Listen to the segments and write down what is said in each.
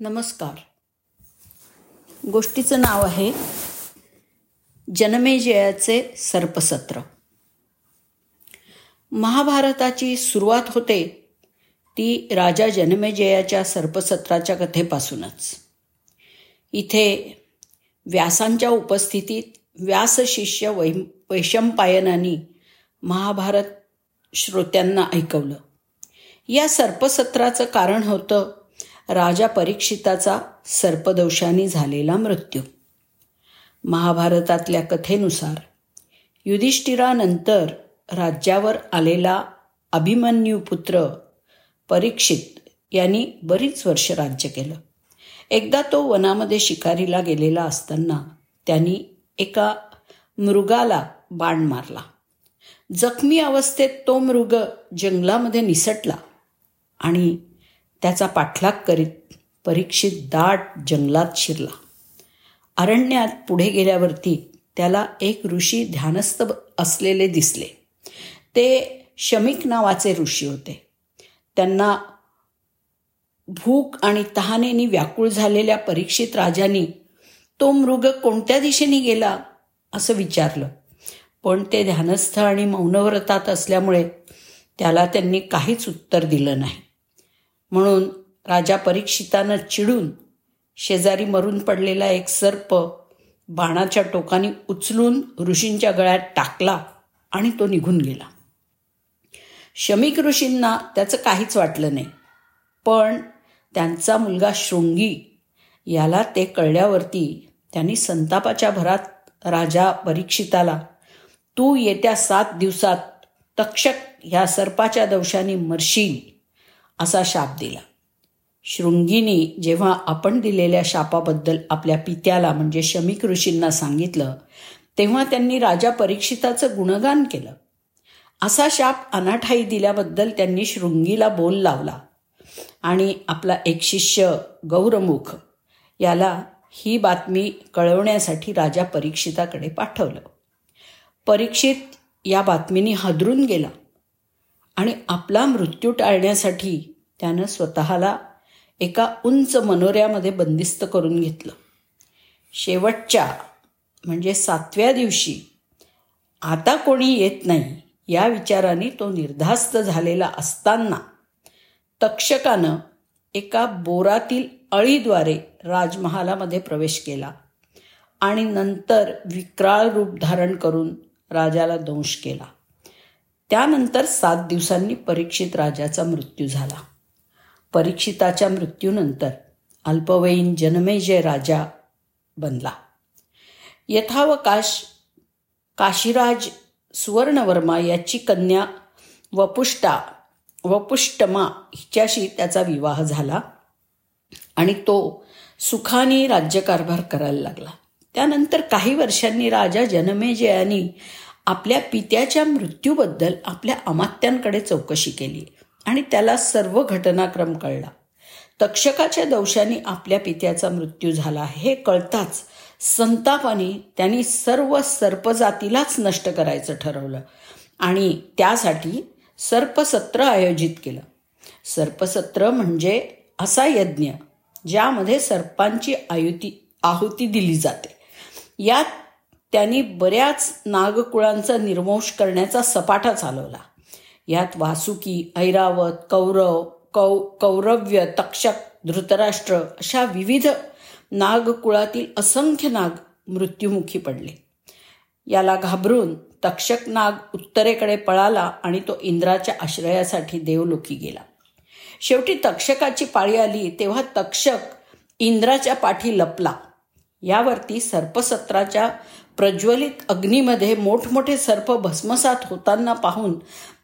नमस्कार. गोष्टीचं नाव आहे जनमेजयाचे सर्पसत्र. महाभारताची सुरुवात होते ती राजा जनमेजयाच्या सर्पसत्राच्या कथेपासूनच. इथे व्यासांच्या उपस्थितीत व्यासशिष्य वै वैशंपायनानी महाभारत श्रोत्यांना ऐकवलं. या सर्पसत्राचं कारण होतं राजा परीक्षिताचा सर्पदोषाने झालेला मृत्यू. महाभारतातल्या कथेनुसार युधिष्ठिरानंतर राज्यावर आलेला अभिमन्यू पुत्र परीक्षित यांनी बरीच वर्ष राज्य केलं. एकदा तो वनामध्ये शिकारीला गेलेला असताना त्यांनी एका मृगाला बाण मारला. जखमी अवस्थेत तो मृग जंगलामध्ये निसटला आणि त्याचा पाठलाग करीत परीक्षित दाट जंगलात शिरला. अरण्यात पुढे गेल्यावरती त्याला एक ऋषी ध्यानस्थ असलेले दिसले. ते शमिक नावाचे ऋषी होते. त्यांना भूक आणि तहानेनी व्याकुळ झालेल्या परीक्षित राजांनी तो मृग कोणत्या दिशेने गेला? असं विचारलं. पण ते ध्यानस्थ आणि मौनव्रतात असल्यामुळे त्याला त्यांनी काहीच उत्तर दिलं नाही. म्हणून राजा परीक्षितानं चिडून शेजारी मरून पडलेला एक सर्प बाणाच्या टोकाने उचलून ऋषींच्या गळ्यात टाकला आणि तो निघून गेला. शमिक ऋषींना त्याचं काहीच वाटलं नाही. पण त्यांचा मुलगा शृंगी याला ते कळल्यावरती त्यांनी संतापाच्या भरात राजा परीक्षिताला तू येत्या सात दिवसात तक्षक ह्या सर्पाच्या दंशाने मरशील. असा शाप दिला. शृंगीनी जेव्हा आपण दिलेल्या शापाबद्दल आपल्या पित्याला म्हणजे शमिक ऋषींना सांगितलं तेव्हा त्यांनी राजा परीक्षिताचं गुणगान केलं. असा शाप अनाठाई दिल्याबद्दल त्यांनी शृंगीला बोल लावला. आणि आपला एक शिष्य गौरमुख याला ही बातमी कळवण्यासाठी राजा परीक्षिताकडे पाठवलं. परीक्षित या बातमीने हादरून गेला. आणि आपला मृत्यू टाळण्यासाठी त्यानं स्वतःला एका उंच मनोऱ्यामध्ये बंदिस्त करून घेतलं. शेवटच्या म्हणजे सातव्या दिवशी आता कोणी येत नाही या विचाराने तो निर्धास्त झालेला असताना तक्षकानं एका बोरातील अळीद्वारे राजमहालामध्ये प्रवेश केला आणि नंतर विक्राळ रूप धारण करून राजाला दंश केला. त्यानंतर सात दिवसांनी परीक्षित राजाचा मृत्यू झाला. परीक्षिताच्या मृत्यूनंतर अल्पवयीन जनमेजय राजा बनला. यथावकाश काशीराज सुवर्णवर्मा याची कन्या वपुष्टा वपुष्टमा हिच्याशी त्याचा विवाह झाला आणि तो सुखाने राज्यकारभार करायला लागला. त्यानंतर काही वर्षांनी राजा जनमेजयानी आपल्या पित्याच्या मृत्यूबद्दल आपल्या अमात्यांकडे चौकशी केली आणि त्याला सर्व घटनाक्रम कळला. तक्षकाच्या दंशाने आपल्या पित्याचा मृत्यू झाला हे कळताच संतापाने त्यांनी सर्व सर्पजातीलाच नष्ट करायचं ठरवलं आणि त्यासाठी सर्पसत्र आयोजित केलं. सर्पसत्र म्हणजे असा यज्ञ ज्यामध्ये सर्पांची आयुती आहुती दिली जाते. यात त्यांनी बऱ्याच नागकुळांचा निर्वंश करण्याचा सपाटा चालवला. यात वासुकी ऐरावत कौरव कौ कौरव्य तक्षक धृतराष्ट्र अशा विविध नागकुळातील असंख्य नाग मृत्युमुखी पडले. याला घाबरून तक्षक नाग उत्तरेकडे पळाला आणि तो इंद्राच्या आश्रयासाठी देवलोकी गेला. शेवटी तक्षकाची पाळी आली तेव्हा तक्षक इंद्राच्या पाठी लपला. यावरती सर्पसत्राच्या प्रज्वलित अग्नीमध्ये मोठमोठे सर्प भस्मसात होताना पाहून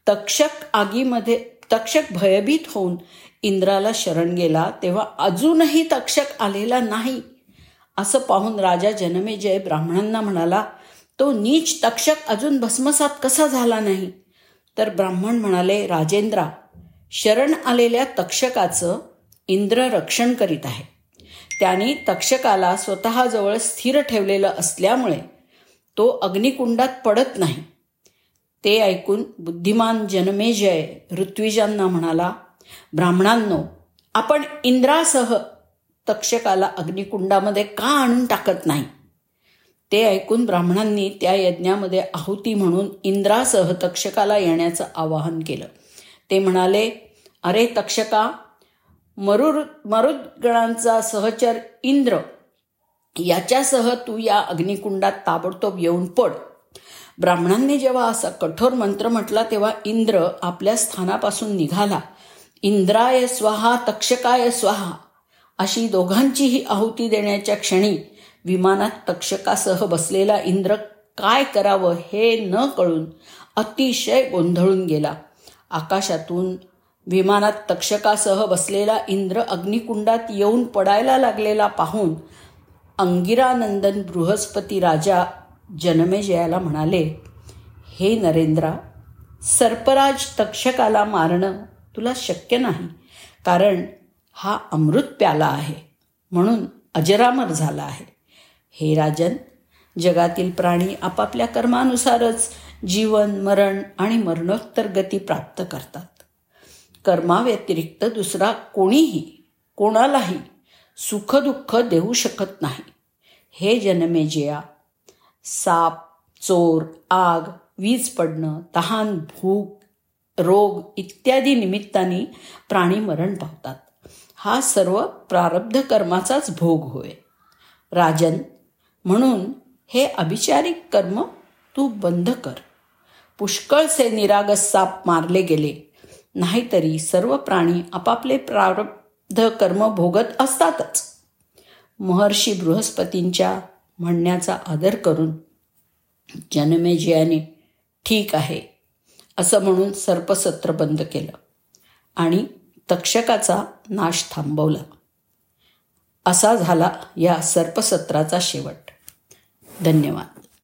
तक्षक आगीमध्ये तक्षक भयभीत होऊन इंद्राला शरण गेला. तेव्हा अजूनही तक्षक आलेला नाही असं पाहून राजा जनमेजय ब्राह्मणांना म्हणाला तो नीच तक्षक अजून भस्मसात कसा झाला नाही? तर ब्राह्मण म्हणाले राजेंद्रा शरण आलेल्या तक्षकाचं इंद्र रक्षण करीत आहे. त्याने तक्षकाला स्वतःजवळ स्थिर ठेवलेलं असल्यामुळे तो अग्निकुंडात पडत नाही. ते ऐकून बुद्धिमान जनमेजय ऋत्विजांना म्हणाला ब्राह्मणांनो आपण इंद्रासह तक्षकाला अग्निकुंडामध्ये का आणून टाकत नाही? ते ऐकून ब्राह्मणांनी त्या यज्ञामध्ये आहुती म्हणून इंद्रासह तक्षकाला येण्याचं आवाहन केलं. ते म्हणाले अरे तक्षका मरुर मरुदगणांचा सहचर इंद्र याच्यासह तू या अग्निकुंडात ताबडतोब येऊन पड. ब्राह्मणांनी जेव्हा असा कठोर मंत्र म्हटला तेव्हा इंद्र आपल्या स्थानापासून निघाला. इंद्राय स्वाहा तक्षकाय स्वाहा. अशी दोघांचीही आहुती देण्याच्या क्षणी विमानात तक्षकासह बसलेला इंद्र काय करावं हे न कळून अतिशय गोंधळून गेला. आकाशातून विमानात तक्षकासह बसलेला इंद्र अग्निकुंडात येऊन पडायला लागलेला पाहून अंगिरानंदन बृहस्पती राजा जनमेजयाला म्हणाले हे नरेंद्रा सर्पराज तक्षकाला मारणं तुला शक्य नाही कारण हा अमृत प्याला आहे म्हणून अजरामर झाला आहे. हे राजन जगातील प्राणी आपापल्या कर्मानुसारच जीवन मरण आणि मरणोत्तर गती प्राप्त करतात. कर्माव्यतिरिक्त दुसरा कोणीही कोणालाही सुखदुःख देऊ शकत नाही. हे जनमेजया साप चोर आग वीज पडणं तहान भूक रोग इत्यादी निमित्ताने प्राणी मरण पावतात. हा सर्व प्रारब्ध कर्माचाच भोग होय. राजन म्हणून हे अभिचारिक कर्म तू बंद कर. पुष्कळसे निरागस साप मारले गेले. नाहीतरी सर्व प्राणी आपापले प्रारब्ध कर्म भोगत असतातच. महर्षी बृहस्पतींच्या म्हणण्याचा आदर करून जनमेजयाने ठीक आहे असं म्हणून सर्पसत्र बंद केलं आणि तक्षकाचा नाश थांबवला. असा झाला या सर्पसत्राचा शेवट. धन्यवाद.